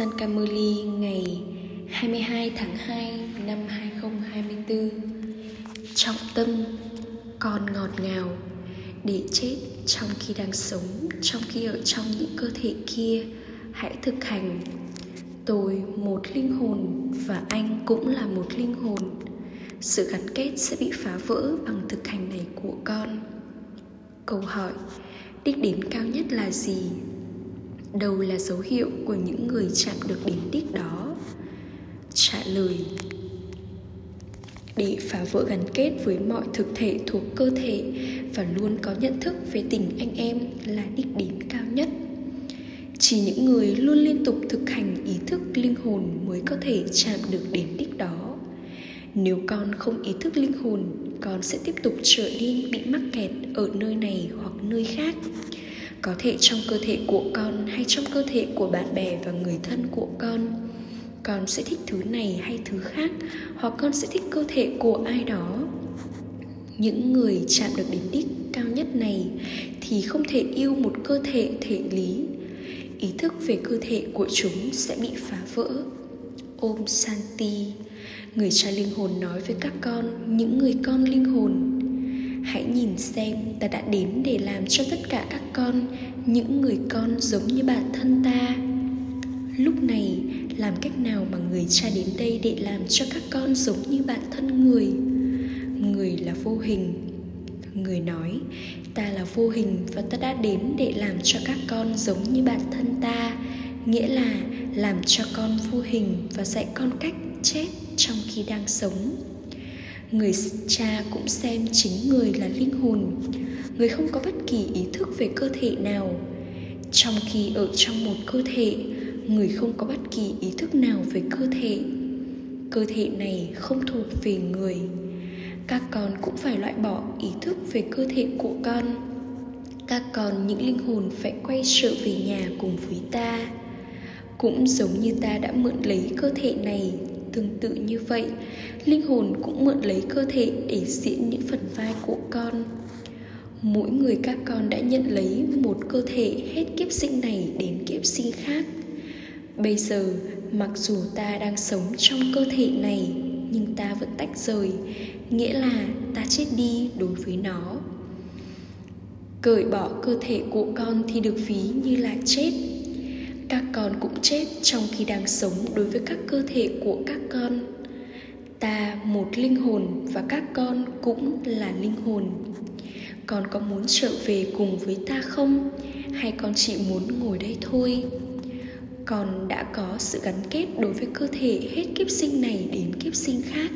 San Camoli ngày 22 tháng 2 năm 2024 Trọng tâm còn ngọt ngào. Để chết trong khi đang sống, Trong khi ở trong những cơ thể kia, Hãy thực hành. Tôi một linh hồn Và anh cũng là một linh hồn. Sự gắn kết sẽ bị phá vỡ Bằng thực hành này của con. Câu hỏi, Đích đến cao nhất là gì? Đâu là dấu hiệu của những người chạm được đến đích đó. Trả lời, để phá vỡ gắn kết với mọi thực thể thuộc cơ thể và luôn có nhận thức về tình anh em là đích đến cao nhất. Chỉ những người luôn liên tục thực hành ý thức linh hồn mới có thể chạm được đến đích đó. Nếu con không ý thức linh hồn, con sẽ tiếp tục trở đi bị mắc kẹt ở nơi này hoặc nơi khác có thể trong cơ thể của con hay trong cơ thể của bạn bè và người thân của con. Con sẽ thích thứ này hay thứ khác, hoặc con sẽ thích cơ thể của ai đó. Những người chạm được đến đích cao nhất này thì không thể yêu một cơ thể thể lý. Ý thức về cơ thể của chúng sẽ bị phá vỡ. Ôm santi người cha linh hồn nói với các con, những người con linh hồn hãy nhìn xem, ta đã đến để làm cho tất cả các con, những người con giống như bản thân ta. Lúc này, làm cách nào mà người cha đến đây để làm cho các con giống như bản thân người? Người là vô hình. Người nói, ta là vô hình và ta đã đến để làm cho các con giống như bản thân ta. Nghĩa là làm cho con vô hình và dạy con cách chết trong khi đang sống người cha cũng xem chính người là linh hồn. Người không có bất kỳ ý thức về cơ thể nào. Trong khi ở trong một cơ thể, người không có bất kỳ ý thức nào về cơ thể. Cơ thể này không thuộc về người. Các con cũng phải loại bỏ ý thức về cơ thể của con. Các con, những linh hồn phải quay trở về nhà cùng với ta. Cũng giống như ta đã mượn lấy cơ thể này tương tự như vậy, linh hồn cũng mượn lấy cơ thể để diễn những phần vai của con. Mỗi người các con đã nhận lấy một cơ thể hết kiếp sinh này đến kiếp sinh khác. Bây giờ, mặc dù ta đang sống trong cơ thể này, nhưng ta vẫn tách rời, nghĩa là ta chết đi đối với nó. Cởi bỏ cơ thể của con thì được ví như là chết con cũng chết trong khi đang sống đối với các cơ thể của các con. Ta một linh hồn và các con cũng là linh hồn. Con có muốn trở về cùng với ta không? Hay con chỉ muốn ngồi đây thôi? Con đã có sự gắn kết đối với cơ thể hết kiếp sinh này đến kiếp sinh khác.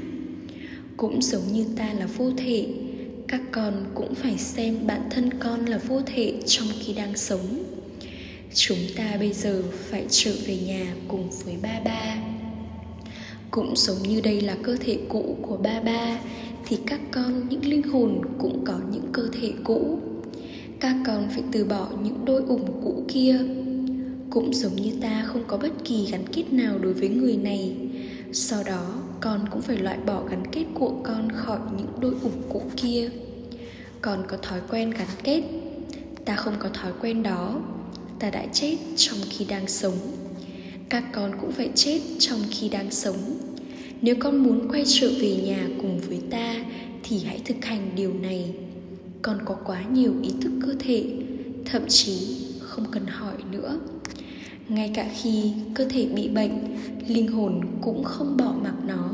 Cũng giống như ta là vô thể, các con cũng phải xem bản thân con là vô thể trong khi đang sống chúng ta bây giờ phải trở về nhà cùng với ba ba. Cũng giống như đây là cơ thể cũ của ba ba, thì các con, những linh hồn cũng có những cơ thể cũ. Các con phải từ bỏ những đôi ủng cũ kia. Cũng giống như ta không có bất kỳ gắn kết nào đối với người này. Sau đó, con cũng phải loại bỏ gắn kết của con khỏi những đôi ủng cũ kia. Con có thói quen gắn kết. Ta không có thói quen đó ta đã chết trong khi đang sống. Các con cũng phải chết trong khi đang sống. Nếu con muốn quay trở về nhà cùng với ta, thì hãy thực hành điều này. Con có quá nhiều ý thức cơ thể, thậm chí không cần hỏi nữa. Ngay cả khi cơ thể bị bệnh, linh hồn cũng không bỏ mặc nó.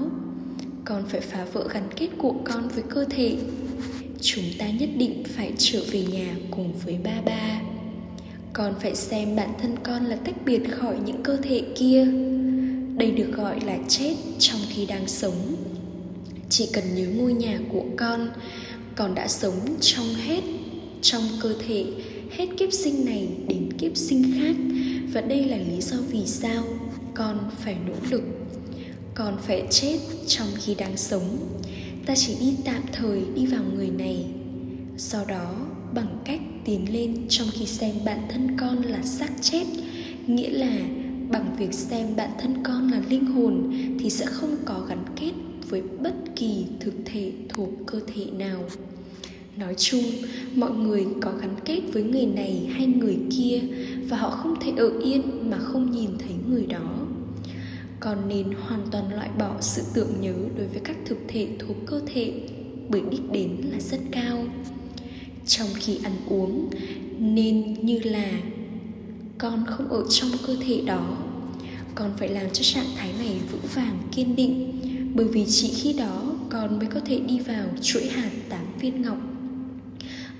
Con phải phá vỡ gắn kết của con với cơ thể. Chúng ta nhất định phải trở về nhà cùng với ba ba con phải xem bản thân con là tách biệt khỏi những cơ thể kia. Đây được gọi là chết trong khi đang sống. Chỉ cần nhớ ngôi nhà của con con đã sống trong hết, trong cơ thể, hết kiếp sinh này đến kiếp sinh khác. Và đây là lý do vì sao con phải nỗ lực. Con phải chết trong khi đang sống. Ta chỉ đi tạm thời đi vào người này. Sau đó bằng cách tiến lên trong khi xem bản thân con là xác chết. Nghĩa là bằng việc xem bản thân con là linh hồn thì sẽ không có gắn kết với bất kỳ thực thể thuộc cơ thể nào. Nói chung, mọi người có gắn kết với người này hay người kia và họ không thể ở yên mà không nhìn thấy người đó. Còn nên hoàn toàn loại bỏ sự tưởng nhớ đối với các thực thể thuộc cơ thể, bởi đích đến là rất cao trong khi ăn uống, nên như là con không ở trong cơ thể đó. Con phải làm cho trạng thái này vững vàng, kiên định, bởi vì chỉ khi đó con mới có thể đi vào chuỗi hạt tám viên ngọc.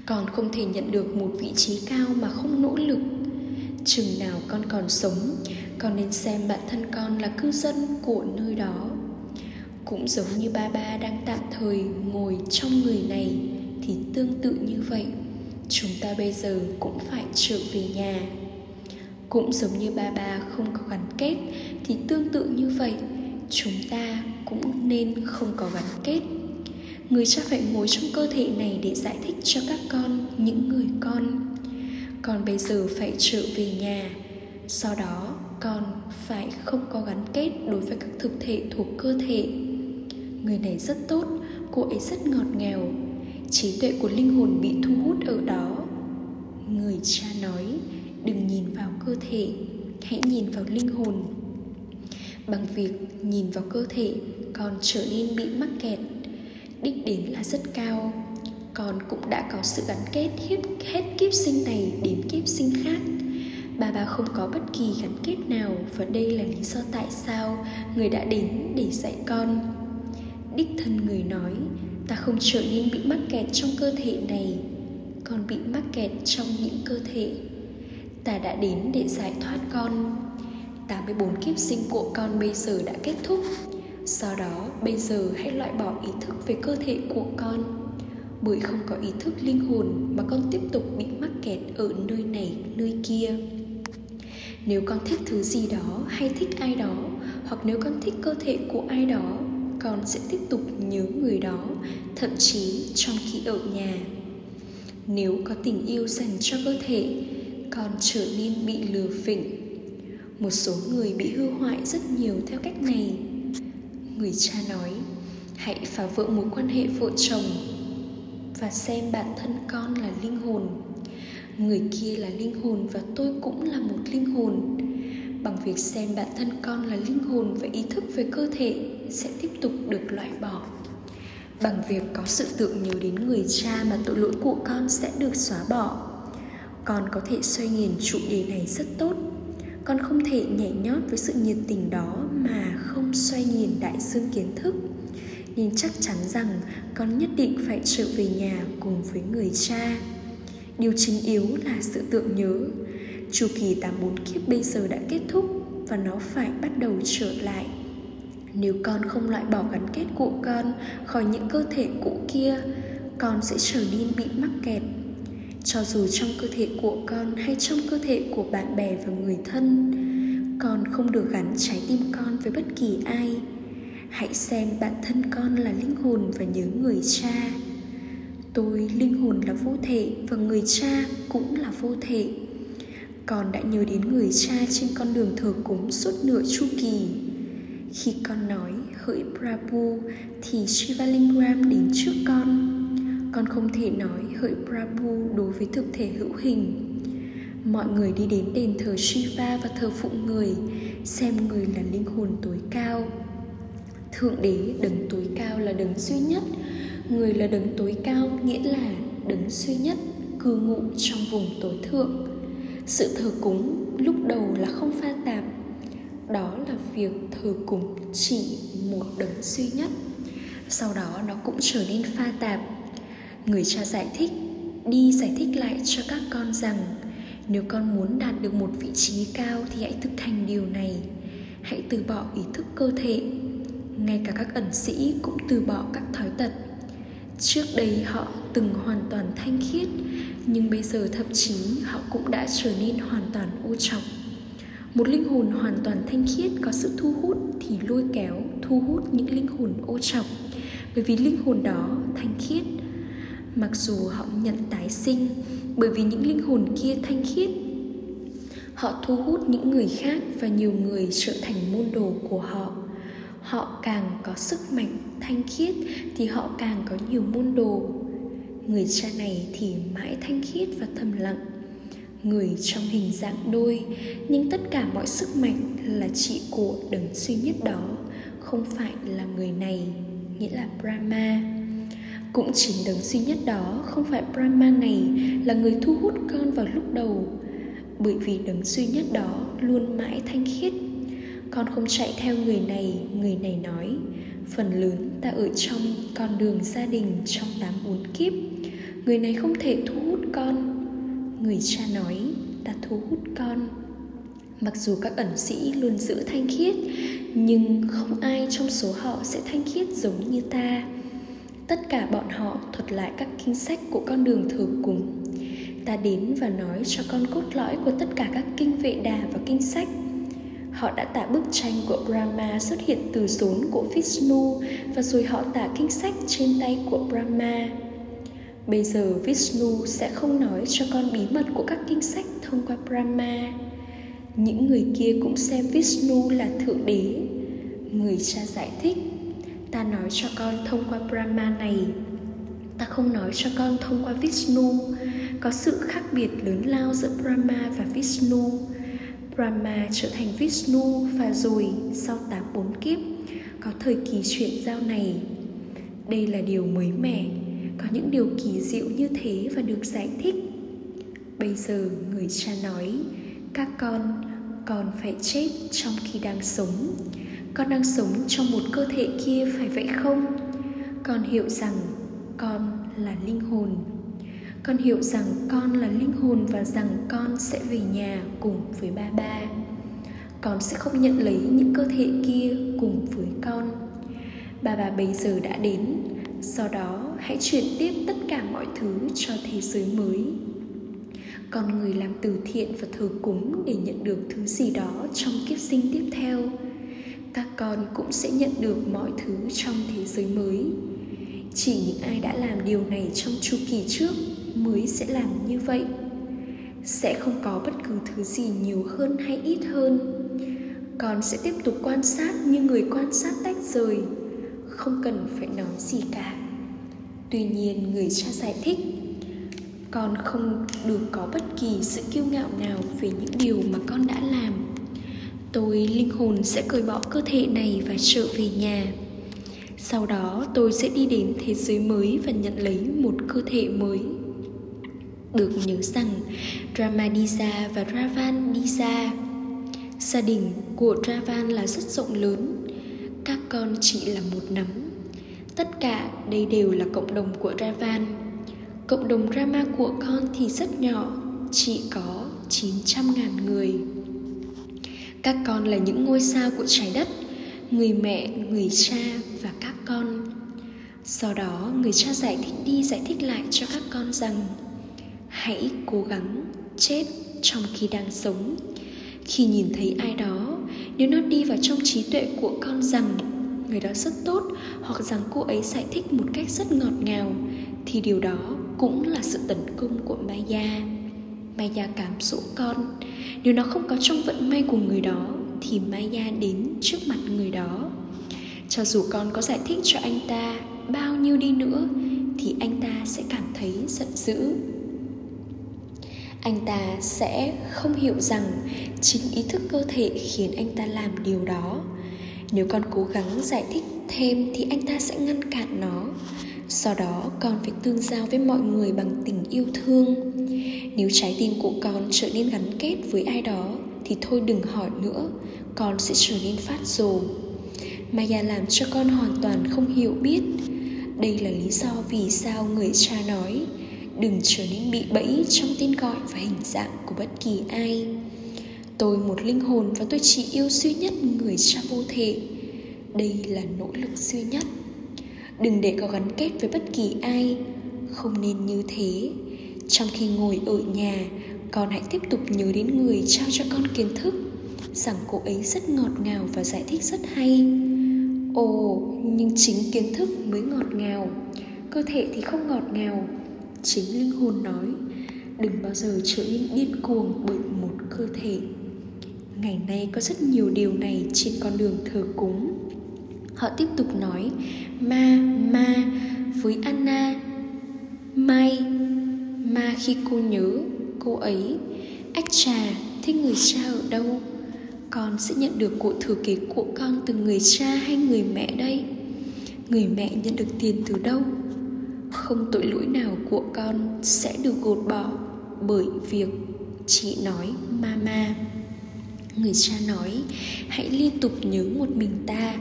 Con không thể nhận được một vị trí cao mà không nỗ lực. Chừng nào con còn sống, con nên xem bản thân con là cư dân của nơi đó. Cũng giống như ba ba đang tạm thời ngồi trong người này thì tương tự như vậy, chúng ta bây giờ cũng phải trở về nhà. Cũng giống như ba ba không có gắn kết thì tương tự như vậy, chúng ta cũng nên không có gắn kết. Người cha phải ngồi trong cơ thể này để giải thích cho các con, những người con. Con bây giờ phải trở về nhà sau đó con phải không có gắn kết đối với các thực thể thuộc cơ thể. Người này rất tốt, cô ấy rất ngọt ngào trí tuệ của linh hồn bị thu hút ở đó. Người cha nói đừng nhìn vào cơ thể hãy nhìn vào linh hồn. Bằng việc nhìn vào cơ thể con trở nên bị mắc kẹt. Đích đến là rất cao. Con cũng đã có sự gắn kết hết, hết kiếp sinh này đến kiếp sinh khác. Bà bà không có bất kỳ gắn kết nào và đây là lý do tại sao người đã đến để dạy con. Đích thân người nói ta không trở nên bị mắc kẹt trong cơ thể này con bị mắc kẹt trong những cơ thể. Ta đã đến để giải thoát con. 84 kiếp sinh của con bây giờ đã kết thúc. Sau đó bây giờ hãy loại bỏ ý thức về cơ thể của con. Bởi không có ý thức linh hồn mà con tiếp tục bị mắc kẹt ở nơi này, nơi kia. Nếu con thích thứ gì đó hay thích ai đó Hoặc nếu con thích cơ thể của ai đó con sẽ tiếp tục nhớ người đó, Thậm chí trong khi ở nhà. Nếu có tình yêu dành cho cơ thể, Con trở nên bị lừa phỉnh. Một số người bị hư hoại rất nhiều theo cách này. Người cha nói, hãy phá vỡ mối quan hệ vợ chồng và xem bản thân con là linh hồn. Người kia là linh hồn và tôi cũng là một linh hồn. Bằng việc xem bản thân con là linh hồn và ý thức về cơ thể sẽ tiếp tục được loại bỏ. Bằng việc có sự tưởng nhớ đến người cha mà tội lỗi của con sẽ được xóa bỏ. Con có thể xoay nghiền chủ đề này rất tốt. Con không thể nhảy nhót với sự nhiệt tình đó mà không xoay nghiền đại dương kiến thức. Nhưng chắc chắn rằng con nhất định phải trở về nhà cùng với người cha. Điều chính yếu là sự tượng nhớ. Chu kỳ 84 kiếp bây giờ đã kết thúc và nó phải bắt đầu trở lại nếu con không loại bỏ gắn kết của con khỏi những cơ thể cũ kia, con sẽ trở nên bị mắc kẹt. Cho dù trong cơ thể của con hay trong cơ thể của bạn bè và người thân, con không được gắn trái tim con với bất kỳ ai. Hãy xem bản thân con là linh hồn và nhớ người cha. Tôi, linh hồn là vô thể và người cha cũng là vô thể. Con đã nhớ đến người cha trên con đường thờ cúng suốt nửa chu kỳ khi con nói hỡi Prabhu, thì Shivalingram đến trước con. Con không thể nói hỡi Prabhu đối với thực thể hữu hình. Mọi người đi đến đền thờ Shiva và thờ phụng người, xem người là linh hồn tối cao. Thượng đế đấng tối cao là đấng duy nhất. Người là đấng tối cao nghĩa là đấng duy nhất cư ngụ trong vùng tối thượng. Sự thờ cúng lúc đầu là không pha tạp đó là việc thờ cúng chỉ một đấng duy nhất. Sau đó nó cũng trở nên pha tạp. Người cha giải thích, đi giải thích lại cho các con rằng, nếu con muốn đạt được một vị trí cao thì hãy thực hành điều này. Hãy từ bỏ ý thức cơ thể. Ngay cả các ẩn sĩ cũng từ bỏ các thói tật. Trước đây họ từng hoàn toàn thanh khiết, nhưng bây giờ thậm chí họ cũng đã trở nên hoàn toàn ô trọc một linh hồn hoàn toàn thanh khiết có sự thu hút thì lôi kéo, thu hút những linh hồn ô trọc. Bởi vì linh hồn đó thanh khiết, mặc dù họ nhận tái sinh, bởi vì những linh hồn kia thanh khiết, họ thu hút những người khác và nhiều người trở thành môn đồ của họ. Họ càng có sức mạnh thanh khiết thì họ càng có nhiều môn đồ. Người cha này thì mãi thanh khiết và thầm lặng người trong hình dạng đôi, nhưng tất cả mọi sức mạnh là chị của đấng duy nhất đó, không phải là người này, nghĩa là brahma. Cũng chính đấng duy nhất đó không phải brahma này là người thu hút con vào lúc đầu, bởi vì đấng duy nhất đó luôn mãi thanh khiết. Con không chạy theo người này người này nói, phần lớn ta ở trong con đường gia đình trong tám bốn kiếp, người này không thể thu hút con người cha nói, ta thu hút con. Mặc dù các ẩn sĩ luôn giữ thanh khiết, nhưng không ai trong số họ sẽ thanh khiết giống như ta. Tất cả bọn họ thuật lại các kinh sách của con đường thờ cúng. Ta đến và nói cho con cốt lõi của tất cả các kinh vệ đà và kinh sách. Họ đã tả bức tranh của Brahma xuất hiện từ rốn của Vishnu và rồi họ tả kinh sách trên tay của Brahma. Bây giờ Vishnu sẽ không nói cho con bí mật của các kinh sách thông qua Brahma. Những người kia cũng xem Vishnu là thượng đế. Người cha giải thích, ta nói cho con thông qua Brahma này. Ta không nói cho con thông qua Vishnu. Có sự khác biệt lớn lao giữa Brahma và Vishnu Brahma trở thành Vishnu và rồi sau tám bốn kiếp có thời kỳ chuyển giao này. Đây là điều mới mẻ, có những điều kỳ diệu như thế và được giải thích. Bây giờ người cha nói, các con, con phải chết trong khi đang sống. Con đang sống trong một cơ thể kia phải vậy không? Con hiểu rằng con là linh hồn con hiểu rằng con là linh hồn và rằng con sẽ về nhà cùng với ba ba con sẽ không nhận lấy những cơ thể kia cùng với con bà bà bây giờ đã đến sau đó hãy chuyển tiếp tất cả mọi thứ cho thế giới mới. Con người làm từ thiện và thờ cúng để nhận được thứ gì đó trong kiếp sinh tiếp theo. Các con cũng sẽ nhận được mọi thứ trong thế giới mới. Chỉ những ai đã làm điều này trong chu kỳ trước mới sẽ làm như vậy. Sẽ không có bất cứ thứ gì nhiều hơn hay ít hơn. Con sẽ tiếp tục quan sát như người quan sát tách rời. Không cần phải nói gì cả tuy nhiên người cha giải thích con không được có bất kỳ sự kiêu ngạo nào về những điều mà con đã làm tôi linh hồn sẽ cởi bỏ cơ thể này và trở về nhà sau đó tôi sẽ đi đến thế giới mới và nhận lấy một cơ thể mới được nhớ rằng Ramadisa và Ravan. Gia đình của Ravan là rất rộng lớn, các con chỉ là một nắm. Tất cả đây đều là cộng đồng của Ravan. Cộng đồng Rama của con thì rất nhỏ, chỉ có 900 ngàn người. Các con là những ngôi sao của trái đất, người mẹ, người cha và các con. Sau đó, người cha giải thích đi giải thích lại cho các con rằng hãy cố gắng chết trong khi đang sống khi nhìn thấy ai đó nếu nó đi vào trong trí tuệ của con rằng người đó rất tốt, hoặc rằng cô ấy giải thích một cách rất ngọt ngào, thì điều đó cũng là sự tấn công của maya. Maya cám dỗ con. Nếu nó không có trong vận may của người đó, thì maya đến trước mặt người đó. Cho dù con có giải thích cho anh ta bao nhiêu đi nữa, thì anh ta sẽ cảm thấy giận dữ. Anh ta sẽ không hiểu rằng chính ý thức cơ thể khiến anh ta làm điều đó nếu con cố gắng giải thích thêm thì anh ta sẽ ngăn cản nó. Sau đó, con phải tương giao với mọi người bằng tình yêu thương. Nếu trái tim của con trở nên gắn kết với ai đó, thì thôi đừng hỏi nữa, con sẽ trở nên phát rồ. Maya làm cho con hoàn toàn không hiểu biết. Đây là lý do vì sao người cha nói, đừng trở nên bị bẫy trong tên gọi và hình dạng của bất kỳ ai tôi một linh hồn và tôi chỉ yêu duy nhất người cha vô thể. Đây là nỗ lực duy nhất. Đừng để có gắn kết với bất kỳ ai. Không nên như thế. Trong khi ngồi ở nhà, con hãy tiếp tục nhớ đến người trao cho con kiến thức. Rằng cô ấy rất ngọt ngào và giải thích rất hay. Ồ, nhưng chính kiến thức mới ngọt ngào. Cơ thể thì không ngọt ngào. Chính linh hồn nói, đừng bao giờ trở nên điên cuồng bởi một cơ thể ngày nay có rất nhiều điều này trên con đường thờ cúng. Họ tiếp tục nói, ma ma, với anna, mai, ma khi cô nhớ cô ấy. Ách trà thế người cha ở đâu? Con sẽ nhận được cuộc thừa kế của con từ người cha hay người mẹ đây? Người mẹ nhận được tiền từ đâu? Không tội lỗi nào của con sẽ được gột bỏ Bởi việc chị nói mama Người cha nói, Hãy liên tục nhớ một mình ta,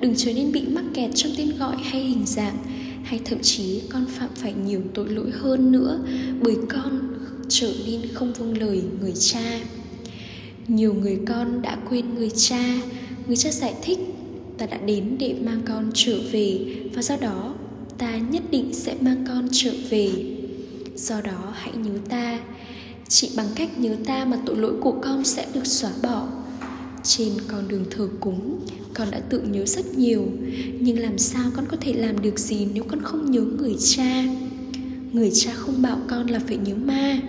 Đừng trở nên bị mắc kẹt trong tên gọi hay hình dạng, Hay thậm chí con phạm phải nhiều tội lỗi hơn nữa Bởi con trở nên không vâng lời người cha. Nhiều người con đã quên người cha Người cha giải thích, Ta đã đến để mang con trở về Và do đó ta nhất định sẽ mang con trở về. Do đó hãy nhớ ta chỉ bằng cách nhớ ta mà tội lỗi của con sẽ được xóa bỏ. Trên con đường thờ cúng, con đã tự nhớ rất nhiều. Nhưng làm sao con có thể làm được gì nếu con không nhớ người cha? Người cha không bảo con là phải nhớ ma.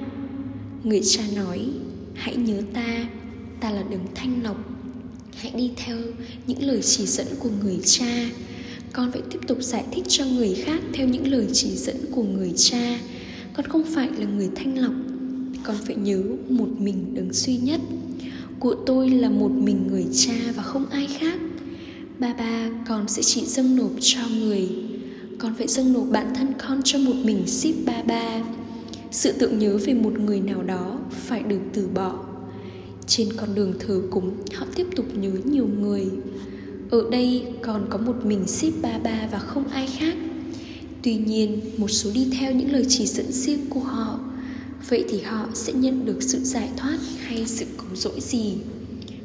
Người cha nói, hãy nhớ ta ta là đấng thanh lọc. Hãy đi theo những lời chỉ dẫn của người cha. Con phải tiếp tục giải thích cho người khác theo những lời chỉ dẫn của người cha. Con không phải là người thanh lọc con phải nhớ một mình đứng duy nhất. Của tôi là một mình người cha và không ai khác. Ba ba, con sẽ chỉ dâng nộp cho người. Con phải dâng nộp bản thân con cho một mình ship ba ba. Sự tưởng nhớ về một người nào đó phải được từ bỏ. Trên con đường thờ cúng, họ tiếp tục nhớ nhiều người. Ở đây còn có một mình ship ba ba và không ai khác. Tuy nhiên, một số đi theo những lời chỉ dẫn riêng của họ vậy thì họ sẽ nhận được sự giải thoát hay sự cứu rỗi gì?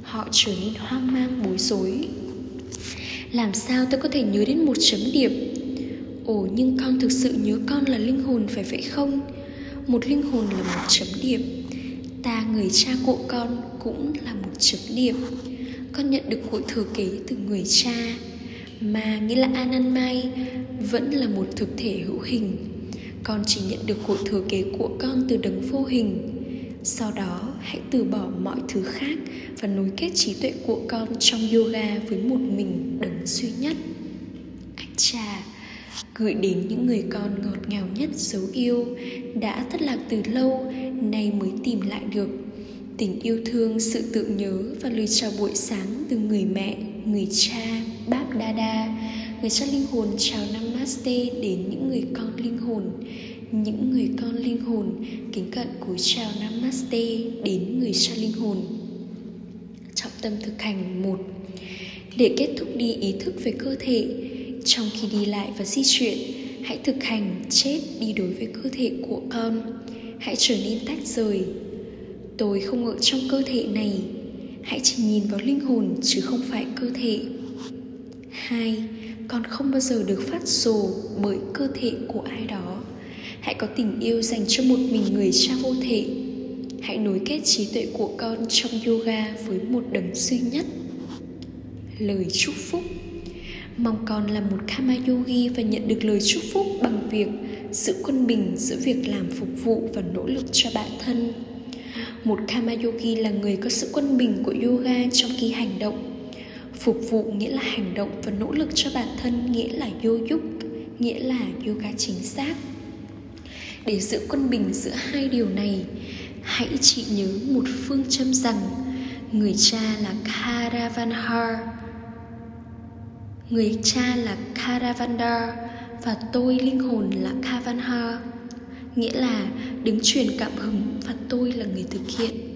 Họ trở nên hoang mang, bối rối. Làm sao tôi có thể nhớ đến một chấm điểm? Ồ, nhưng con thực sự nhớ con là linh hồn phải vậy không? Một linh hồn là một chấm điểm. Ta, người cha của con, cũng là một chấm điểm. Con nhận được hội thừa kế từ người cha. Mà nghĩa là Ananmai vẫn là một thực thể hữu hình con chỉ nhận được hội thừa kế của con từ đấng vô hình. Sau đó, hãy từ bỏ mọi thứ khác và nối kết trí tuệ của con trong yoga với một mình đấng duy nhất. Ách trà gửi đến những người con ngọt ngào nhất dấu yêu đã thất lạc từ lâu, nay mới tìm lại được. Tình yêu thương, sự tự nhớ và lời chào buổi sáng từ người mẹ, người cha, báp đa người cha linh hồn chào năm namaste đến những người con linh hồn. Những người con linh hồn, kính cận cúi chào namaste đến người cha linh hồn. Trọng tâm thực hành một. Để kết thúc đi ý thức về cơ thể, trong khi đi lại và di chuyển, hãy thực hành chết đi đối với cơ thể của con. Hãy trở nên tách rời. Tôi không ở trong cơ thể này. Hãy chỉ nhìn vào linh hồn chứ không phải cơ thể. Hai con không bao giờ được phát rồ bởi cơ thể của ai đó. Hãy có tình yêu dành cho một mình người cha vô thể. Hãy nối kết trí tuệ của con trong yoga với một đấng duy nhất. Lời chúc phúc. Mong con là một kama yogi và nhận được lời chúc phúc bằng việc giữ quân bình giữa việc làm phục vụ và nỗ lực cho bản thân. Một kama yogi là người có sự quân bình của yoga trong khi hành động phục vụ nghĩa là hành động và nỗ lực cho bản thân, nghĩa là yoyuk nghĩa là yoga chính xác. Để giữ quân bình giữa hai điều này, hãy chỉ nhớ một phương châm rằng người cha là Karavanhar. Người cha là Karavandar và tôi linh hồn là Kavanhar, nghĩa là đứng truyền cảm hứng và tôi là người thực hiện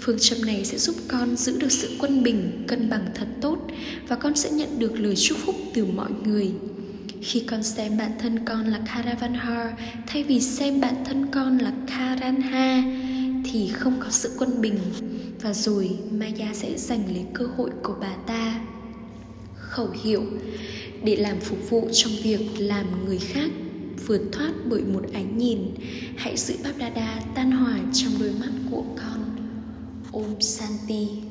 phương châm này sẽ giúp con giữ được sự quân bình, cân bằng thật tốt và con sẽ nhận được lời chúc phúc từ mọi người khi con xem bản thân con là Karavanhar thay vì xem bản thân con là Karanha thì không có sự quân bình và rồi Maya sẽ giành lấy cơ hội của bà ta. Khẩu hiệu, để làm phục vụ trong việc làm người khác vượt thoát bởi một ánh nhìn, hãy giữ Babdada tan hòa trong đôi mắt của con Om Santi